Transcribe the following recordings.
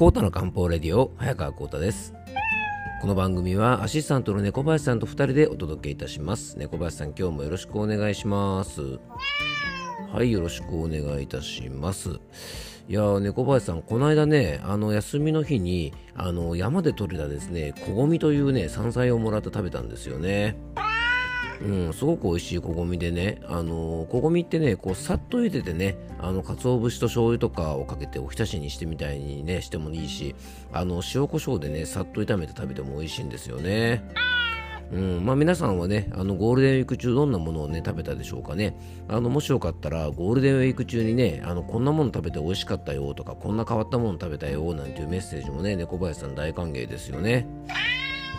コータの漢方レディオ早川コータです。この番組はアシスタントの猫林さんと2人でお届けいたします。猫林さん今日もよろしくお願いします。はいよろしくお願いいたします。いやー猫林さんこの間ねあの休みの日にあの山で採れたですねこごみというね山菜をもらって食べたんですよね。うん、すごく美味しいこごみでね、あのー、こごみってね、こうさっと茹でてね、あの鰹節と醤油とかをかけておひたしにしてみたいにね、してもいいし、あの塩コショウでね、さっと炒めて食べても美味しいんですよね。うんまあ、皆さんはねあのゴールデンウィーク中どんなものをね食べたでしょうかねあのもしよかったらゴールデンウィーク中にねあのこんなもの食べて美味しかったよとかこんな変わったもの食べたよなんていうメッセージもね猫林さん大歓迎ですよね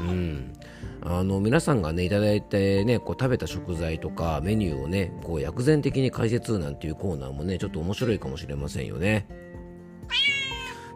うんあの皆さんがねいただいてねこう食べた食材とかメニューをねこう薬膳的に解説なんていうコーナーもねちょっと面白いかもしれませんよね。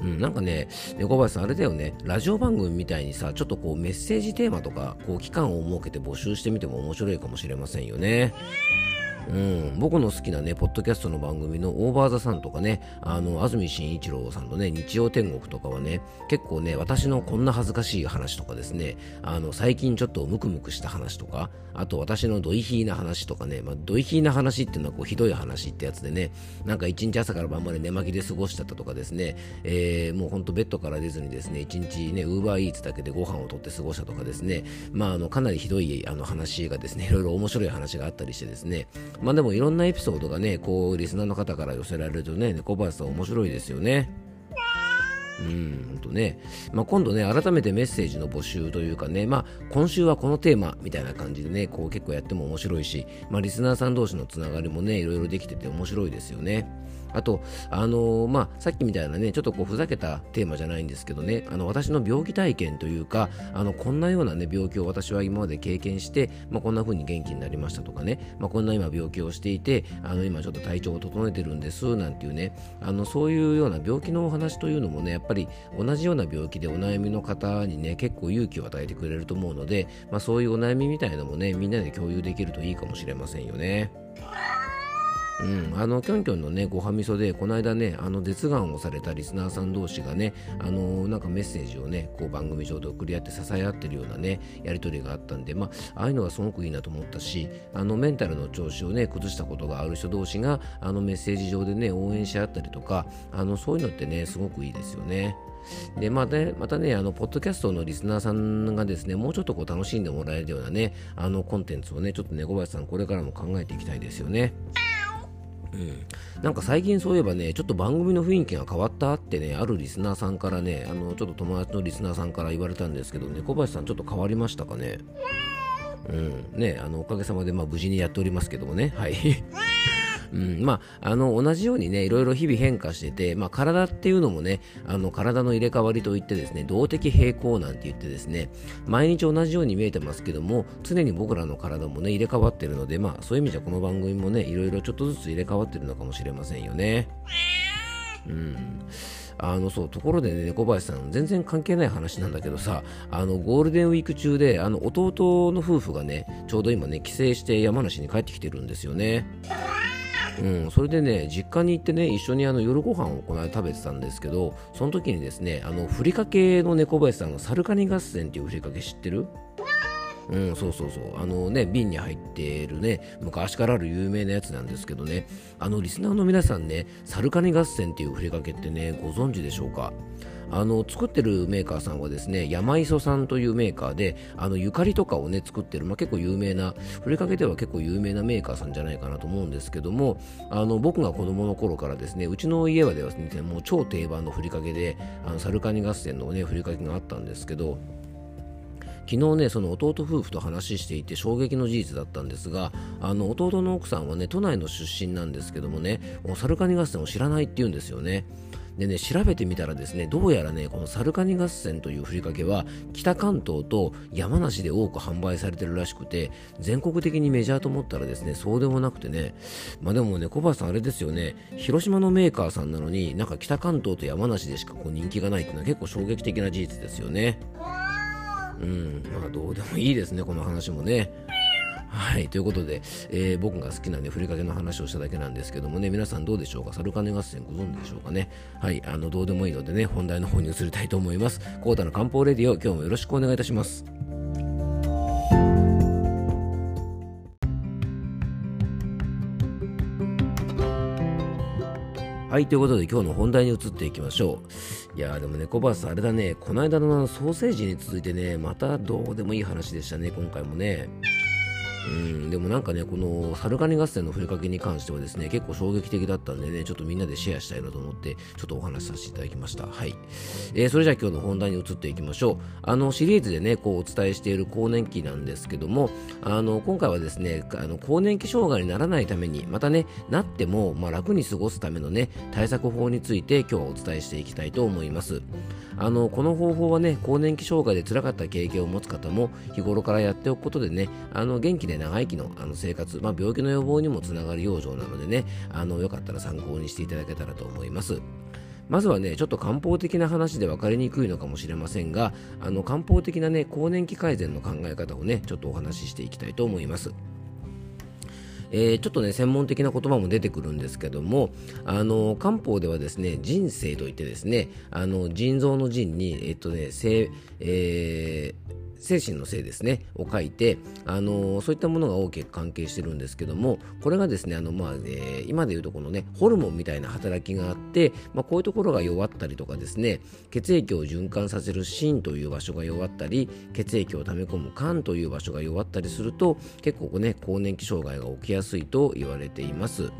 うん、なんかね、猫林さん、あれだよね、ラジオ番組みたいにさ、ちょっとこうメッセージテーマとか、こう期間を設けて募集してみても面白いかもしれませんよね。うん、僕の好きなね、ポッドキャストの番組のオーバーザさんとかね、あの、安住紳一郎さんのね、日曜天国とかはね、結構ね、私のこんな恥ずかしい話とかですね、あの、最近ちょっとムクムクした話とか、あと私のドイヒーな話とかね、まあ、ドイヒーな話っていうのはこう、ひどい話ってやつでね、なんか一日朝から晩まで寝巻きで過ごしちゃったとかですね、えー、もうほんとベッドから出ずにですね、一日ね、ウーバーイーツだけでご飯をとって過ごしたとかですね、まあ、あの、かなりひどいあの話がですね、いろいろ面白い話があったりしてですね、まあでもいろんなエピソードがね、こう、リスナーの方から寄せられるとね、猫林さん面白いですよね。うん、ほんとね。まあ、今度ね、改めてメッセージの募集というかね、まあ、今週はこのテーマみたいな感じでね、こう結構やっても面白いし、まあ、リスナーさん同士のつながりもね、いろいろできてて面白いですよね。あと、あのー、まあ、さっきみたいなね、ちょっとこうふざけたテーマじゃないんですけどね、あの私の病気体験というか、あのこんなようなね、病気を私は今まで経験して、まあ、こんな風に元気になりましたとかね、まあ、こんな今病気をしていて、あの今ちょっと体調を整えてるんですなんていうね、あのそういうような病気のお話というのもね、やっぱり同じような病気でお悩みの方にね、結構勇気を与えてくれると思うので、まあ、そういうお悩みみたいなのもね、みんなで共有できるといいかもしれませんよね。うん、あのキョンキョンのねごはみそでこの間ねあの舌がんをされたリスナーさん同士がねあのなんかメッセージをねこう番組上で送り合って支え合ってるようなねやり取りがあったんでまあああいうのがすごくいいなと思ったしあのメンタルの調子をね崩したことがある人同士があのメッセージ上でね応援し合ったりとかあのそういうのってねすごくいいですよね。で、またね、またね、あの、ポッドキャストのリスナーさんがですね、もうちょっとこう楽しんでもらえるようなね、あの、コンテンツをね、ちょっとね、小林さん、これからも考えていきたいですよね。うん、なんか最近そういえばね、ちょっと番組の雰囲気が変わったってね、あるリスナーさんからね、あのちょっと友達のリスナーさんから言われたんですけどね、小林さん、ちょっと変わりましたかね？うん、ね、あのおかげさまで、まあ、無事にやっておりますけどもね、はい。うん、まあ、あの同じようにねいろいろ日々変化してて、まあ、体っていうのもねあの体の入れ替わりといってですね動的平衡なんて言ってですね毎日同じように見えてますけども常に僕らの体もね入れ替わってるので、まあ、そういう意味じゃこの番組もねいろいろちょっとずつ入れ替わってるのかもしれませんよね。うんあのそうところでね、猫林さん、全然関係ない話なんだけどさ、あのゴールデンウィーク中で、あの弟の夫婦がね、ちょうど今ね、帰省して山梨に帰ってきてるんですよね。うん、それでね実家に行ってね一緒にあの夜ご飯をこの間食べてたんですけどその時にですねあのふりかけの猫林さんがサルカニ合戦っていうふりかけ知ってる？うん、そうそうそう。あのね、瓶に入っているね、昔からある有名なやつなんですけどね、あの、リスナーの皆さんね、サルカニ合戦っていうふりかけってね、ご存知でしょうか？あの作ってるメーカーさんはですね山磯さんというメーカーであのゆかりとかをね作ってる、まあ、結構有名なふりかけでは結構有名なメーカーさんじゃないかなと思うんですけどもあの僕が子供の頃からですねうちの家はではですねもう超定番のふりかけであのサルカニ合戦のねふりかけがあったんですけど昨日ねその弟夫婦と話していて衝撃の事実だったんですがあの弟の奥さんはね都内の出身なんですけどもねもうサルカニ合戦を知らないって言うんですよねでね、調べてみたらですね、どうやらね、このサルカニ合戦というふりかけは、北関東と山梨で多く販売されてるらしくて、全国的にメジャーと思ったらですね、そうでもなくてね、まあでもね、小林さんあれですよね、広島のメーカーさんなのに、なんか北関東と山梨でしかこう人気がないっていうのは結構衝撃的な事実ですよね。うん、まあどうでもいいですね、この話もね。はい、ということで、えー、僕が好きなね、ふりかけの話をしただけなんですけどもね、皆さんどうでしょうか？サルカネ合戦ご存知でしょうかね？はい、あの、どうでもいいのでね、本題の方に移りたいと思います。コータの漢方レディオ、今日もよろしくお願いいたします。はい、ということで今日の本題に移っていきましょう。いやーでもね、小橋さん、あれだね、この間のソーセージに続いてね、またどうでもいい話でしたね、今回もね。うんでもなんかね、このサルカニ合戦のふりかけに関してはですね、結構衝撃的だったんでね、ちょっとみんなでシェアしたいなと思って、ちょっとお話しさせていただきました。はい。えー、それじゃあ今日の本題に移っていきましょう。あの、シリーズでね、こうお伝えしている更年期なんですけども、あの、今回はですね、あの更年期障害にならないために、またね、なっても、まあ、楽に過ごすためのね、対策法について今日はお伝えしていきたいと思います。あの、この方法はね、更年期障害で辛かった経験を持つ方も日頃からやっておくことでね、あの、元気で長生きのあの生活、まあ、病気の予防にもつながる養生なのでね、あの、よかったら参考にしていただけたらと思います。まずはね、ちょっと漢方的な話で分かりにくいのかもしれませんが、あの漢方的なね、更年期改善の考え方をね、ちょっとお話ししていきたいと思います。えー、ちょっとね専門的な言葉も出てくるんですけどもあの漢方ではですね人生といってですねあの腎臓の腎にえっとね生、えー精神のせいですねを書いて、あの、そういったものが大きく関係してるんですけどもこれがですねあの、まあえ、今でいうとこのねホルモンみたいな働きがあって、まあ、こういうところが弱ったりとかですね血液を循環させる心という場所が弱ったり血液を溜め込む肝という場所が弱ったりすると結構ね更年期障害が起きやすいと言われています。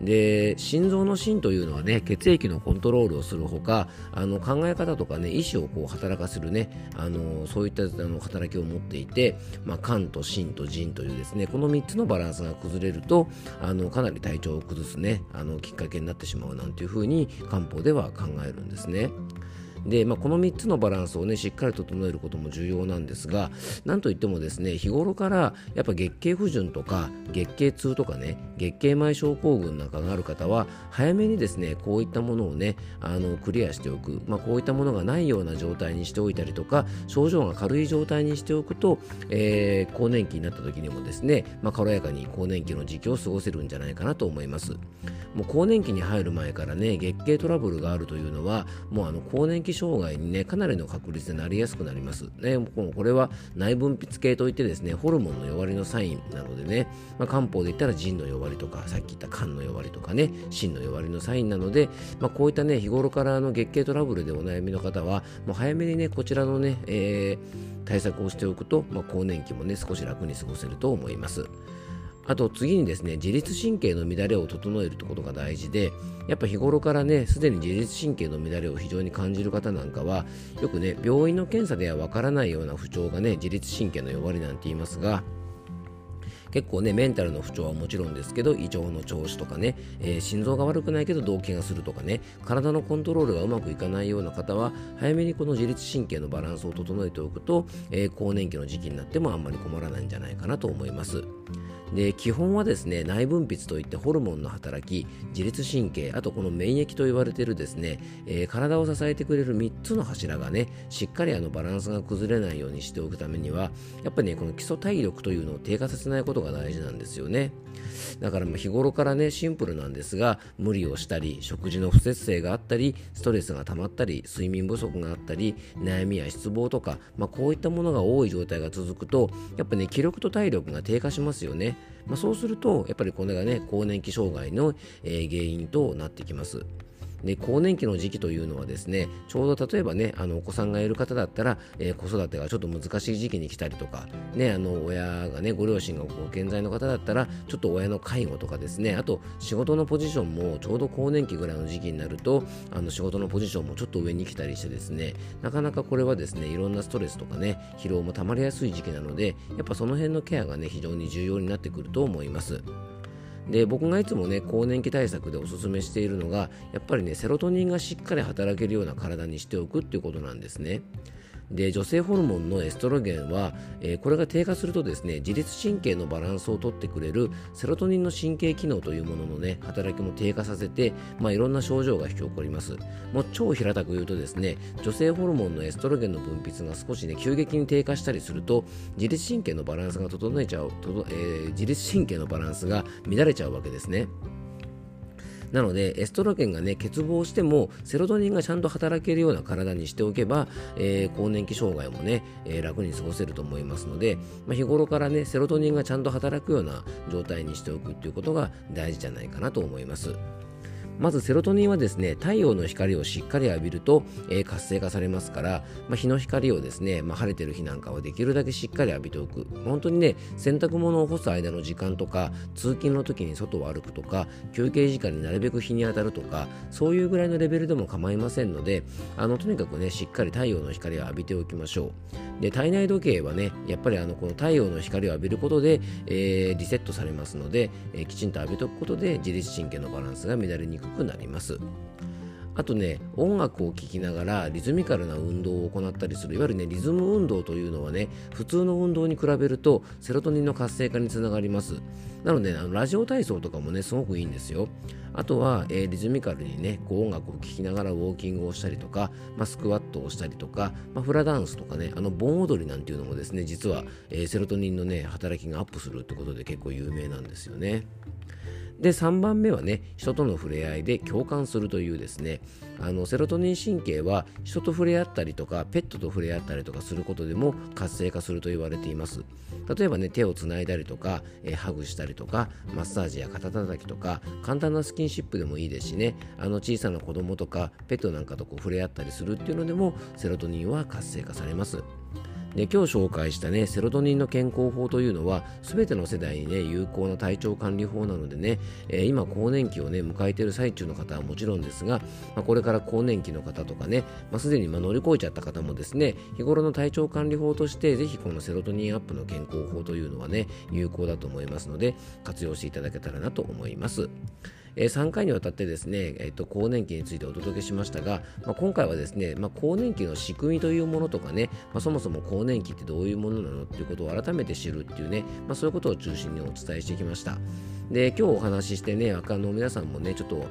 で心臓の芯というのはね血液のコントロールをするほかあの考え方とかね意思をこう働かせるねあのそういったあの働きを持っていて、まあ、肝と心と腎というですねこの3つのバランスが崩れるとあのかなり体調を崩すねあのきっかけになってしまうなんていうふうに漢方では考えるんですね。で、まあ、この3つのバランスをねしっかり整えることも重要なんですがなんといってもですね日頃からやっぱ月経不順とか月経痛とかね月経前症候群なんかがある方は早めにですねこういったものをねあのクリアしておく、まあ、こういったものがないような状態にしておいたりとか症状が軽い状態にしておくと、えー、更年期になった時にもですね、まあ、軽やかに更年期の時期を過ごせるんじゃないかなと思います。もう更年期に入る前からね月経トラブルがあるというのはもうあの更年期障害にねかなりの確率でなりやすくなります、ね、これは内分泌系といってですねホルモンの弱りのサインなのでね、まあ、漢方で言ったら腎の弱りとかさっき言った肝の弱りとかね心の弱りのサインなので、まあ、こういったね日頃からの月経トラブルでお悩みの方はもう早めにねこちらのね、えー、対策をしておくと、まあ、更年期もね少し楽に過ごせると思います。あと次にですね、自律神経の乱れを整えるってことが大事で、やっぱ日頃からね、すでに自律神経の乱れを非常に感じる方なんかは、よくね、病院の検査ではわからないような不調がね、自律神経の弱りなんて言いますが、結構ねメンタルの不調はもちろんですけど胃腸の調子とかね、えー、心臓が悪くないけど動悸がするとかね体のコントロールがうまくいかないような方は早めにこの自律神経のバランスを整えておくと、えー、更年期の時期になってもあんまり困らないんじゃないかなと思います。で基本はですね内分泌といってホルモンの働き自律神経あとこの免疫と言われているですね、えー、体を支えてくれる3つの柱がねしっかりあのバランスが崩れないようにしておくためにはやっぱりねこの基礎体力というのを低下させないことが大事なんですよね。だから日頃からねシンプルなんですが無理をしたり食事の不節制があったりストレスが溜まったり睡眠不足があったり悩みや失望とか、まあ、こういったものが多い状態が続くとやっぱね気力と体力が低下しますよね。まあ、そうするとやっぱりこれがね更年期障害の、えー、原因となってきます。で更年期の時期というのはですねちょうど例えばねあのお子さんがいる方だったら、えー、子育てがちょっと難しい時期に来たりとか、ね、あの親がねご両親がご健在の方だったらちょっと親の介護とかですねあと仕事のポジションもちょうど更年期ぐらいの時期になるとあの仕事のポジションもちょっと上に来たりしてですねなかなかこれはですねいろんなストレスとかね疲労もたまりやすい時期なのでやっぱその辺のケアがね非常に重要になってくると思います。で僕がいつもね更年期対策でおすすめしているのがやっぱりねセロトニンがしっかり働けるような体にしておくっていうことなんですね。で女性ホルモンのエストロゲンは、えー、これが低下するとですね自律神経のバランスをとってくれるセロトニンの神経機能というもののね働きも低下させて、まあ、いろんな症状が引き起こります。もう超平たく言うとですね女性ホルモンのエストロゲンの分泌が少しね急激に低下したりすると自律神経のバランスが整えちゃう、えー、自律神経のバランスが乱れちゃうわけですね。なのでエストロゲンがね欠乏してもセロトニンがちゃんと働けるような体にしておけば、えー、更年期障害もね、えー、楽に過ごせると思いますので、まあ、日頃からねセロトニンがちゃんと働くような状態にしておくっていうことが大事じゃないかなと思います。まずセロトニンはですね太陽の光をしっかり浴びると、えー、活性化されますから、まあ、日の光をですね、まあ、晴れてる日なんかはできるだけしっかり浴びておく。本当にね洗濯物を干す間の時間とか通勤の時に外を歩くとか休憩時間になるべく日に当たるとかそういうぐらいのレベルでも構いませんのであのとにかくねしっかり太陽の光を浴びておきましょう。で体内時計はねやっぱりあのこの太陽の光を浴びることで、えー、リセットされますので、えー、きちんと浴びておくことで自律神経のバランスが乱れにくくなります。あとね音楽を聴きながらリズミカルな運動を行ったりする。いわゆるねリズム運動というのはね普通の運動に比べるとセロトニンの活性化につながります。なのであのラジオ体操とかもねすごくいいんですよ。あとは、えー、リズミカルにねこう音楽を聴きながらウォーキングをしたりとか、まあ、スクワットをしたりとか、まあ、フラダンスとかねあの盆踊りなんていうのもですね実は、えー、セロトニンのね働きがアップするってことで結構有名なんですよね。で3番目はね人との触れ合いで共感するというですね。あのセロトニン神経は人と触れ合ったりとかペットと触れ合ったりとかすることでも活性化すると言われています。例えばね手をつないだりとか、え、ハグしたりとかマッサージや肩たたきとか簡単なスキンシップでもいいですしね。あの小さな子供とかペットなんかとこう触れ合ったりするっていうのでもセロトニンは活性化されます。で今日紹介したねセロトニンの健康法というのは全ての世代にね有効な体調管理法なのでね、えー、今更年期をね迎えている最中の方はもちろんですが、まあ、これから更年期の方とかね、まあ、すでにま乗り越えちゃった方もですね日頃の体調管理法としてぜひこのセロトニンアップの健康法というのはね有効だと思いますので活用していただけたらなと思います。え3回にわたってですね、えーと、更年期についてお届けしましたが、まあ、今回はですね、まあ、更年期の仕組みというものとかね、まあ、そもそも更年期ってどういうものなのっていうことを改めて知るっていうね、まそういうことを中心にお伝えしてきました。で今日お話ししてね、あの皆さんもね、ちょっと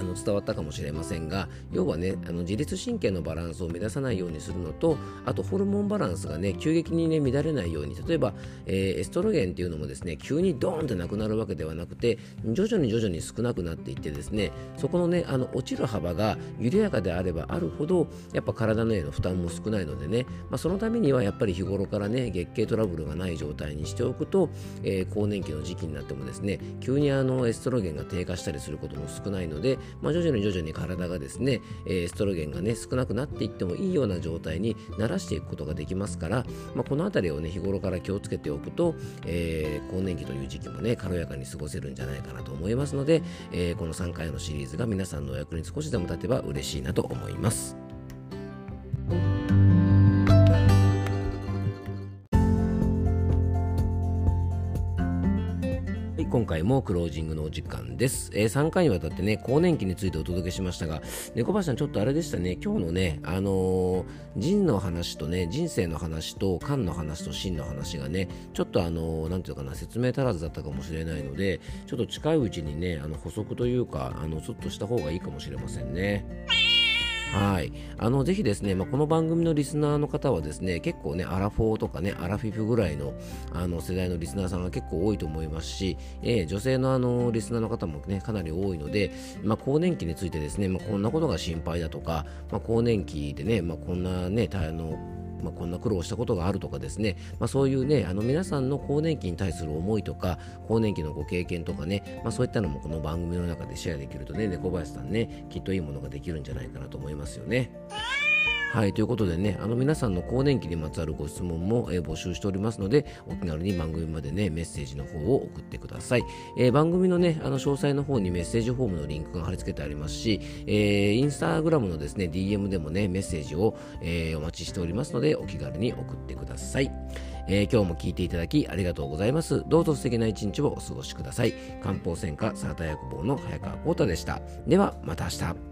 あの伝わったかもしれませんが要はねあの自律神経のバランスを乱さないようにするのとあとホルモンバランスがね急激にね乱れないように例えば、えー、エストロゲンっていうのもですね急にドーンってなくなるわけではなくて徐々に徐々に少なくなっていってですねそこのねあの落ちる幅が緩やかであればあるほどやっぱ体のへの負担も少ないのでね、まあ、そのためにはやっぱり日頃からね月経トラブルがない状態にしておくと、えー、更年期の時期になってもですね急にあのエストロゲンが低下したりすることも少ないので、まあ、徐々に徐々に体がですね、えー、エストロゲンがね少なくなっていってもいいような状態にならしていくことができますから、まあ、この辺りをね日頃から気をつけておくと、え、更年期という時期もね軽やかに過ごせるんじゃないかなと思いますので、えー、この3回のシリーズが皆さんのお役に少しでも立てば嬉しいなと思います。今回もクロージングのお時間です、えー、3回にわたってね更年期についてお届けしましたが猫林さんちょっとあれでしたね今日のねあのー、人の話とね人生の話と肝の話と心の話がねちょっとあのー、ていうかな説明足らずだったかもしれないのでちょっと近いうちにねあの補足というかあのちょっとした方がいいかもしれませんね。はい。あの、ぜひですね、まあ、この番組のリスナーの方はですね、結構ね、アラフォーとかね、アラフィフぐらいのあの世代のリスナーさんが結構多いと思いますし、えー、女性のあのリスナーの方もね、かなり多いので、まあ、更年期についてですね、まあ、こんなことが心配だとか、まあ、更年期でね、まあ、こんなね、あのまあ、こんな苦労したことがあるとかですね、まあ、そういうねあの皆さんの更年期に対する思いとか更年期のご経験とかね、まあ、そういったのもこの番組の中でシェアできるとね。猫林さんねきっといいものができるんじゃないかなと思いますよね。はい、ということでね、あの皆さんの更年期にまつわるご質問も、えー、募集しておりますので、お気軽に番組までね、メッセージの方を送ってください。えー、番組のね、あの詳細の方にメッセージフォームのリンクが貼り付けてありますし、えー、インスタグラムのですね、DM でもね、メッセージを、えー、お待ちしておりますので、お気軽に送ってください。えー、今日も聞いていただきありがとうございます。どうぞ素敵な一日をお過ごしください。漢方専科サータ薬房の早川幸太でした。では、また明日。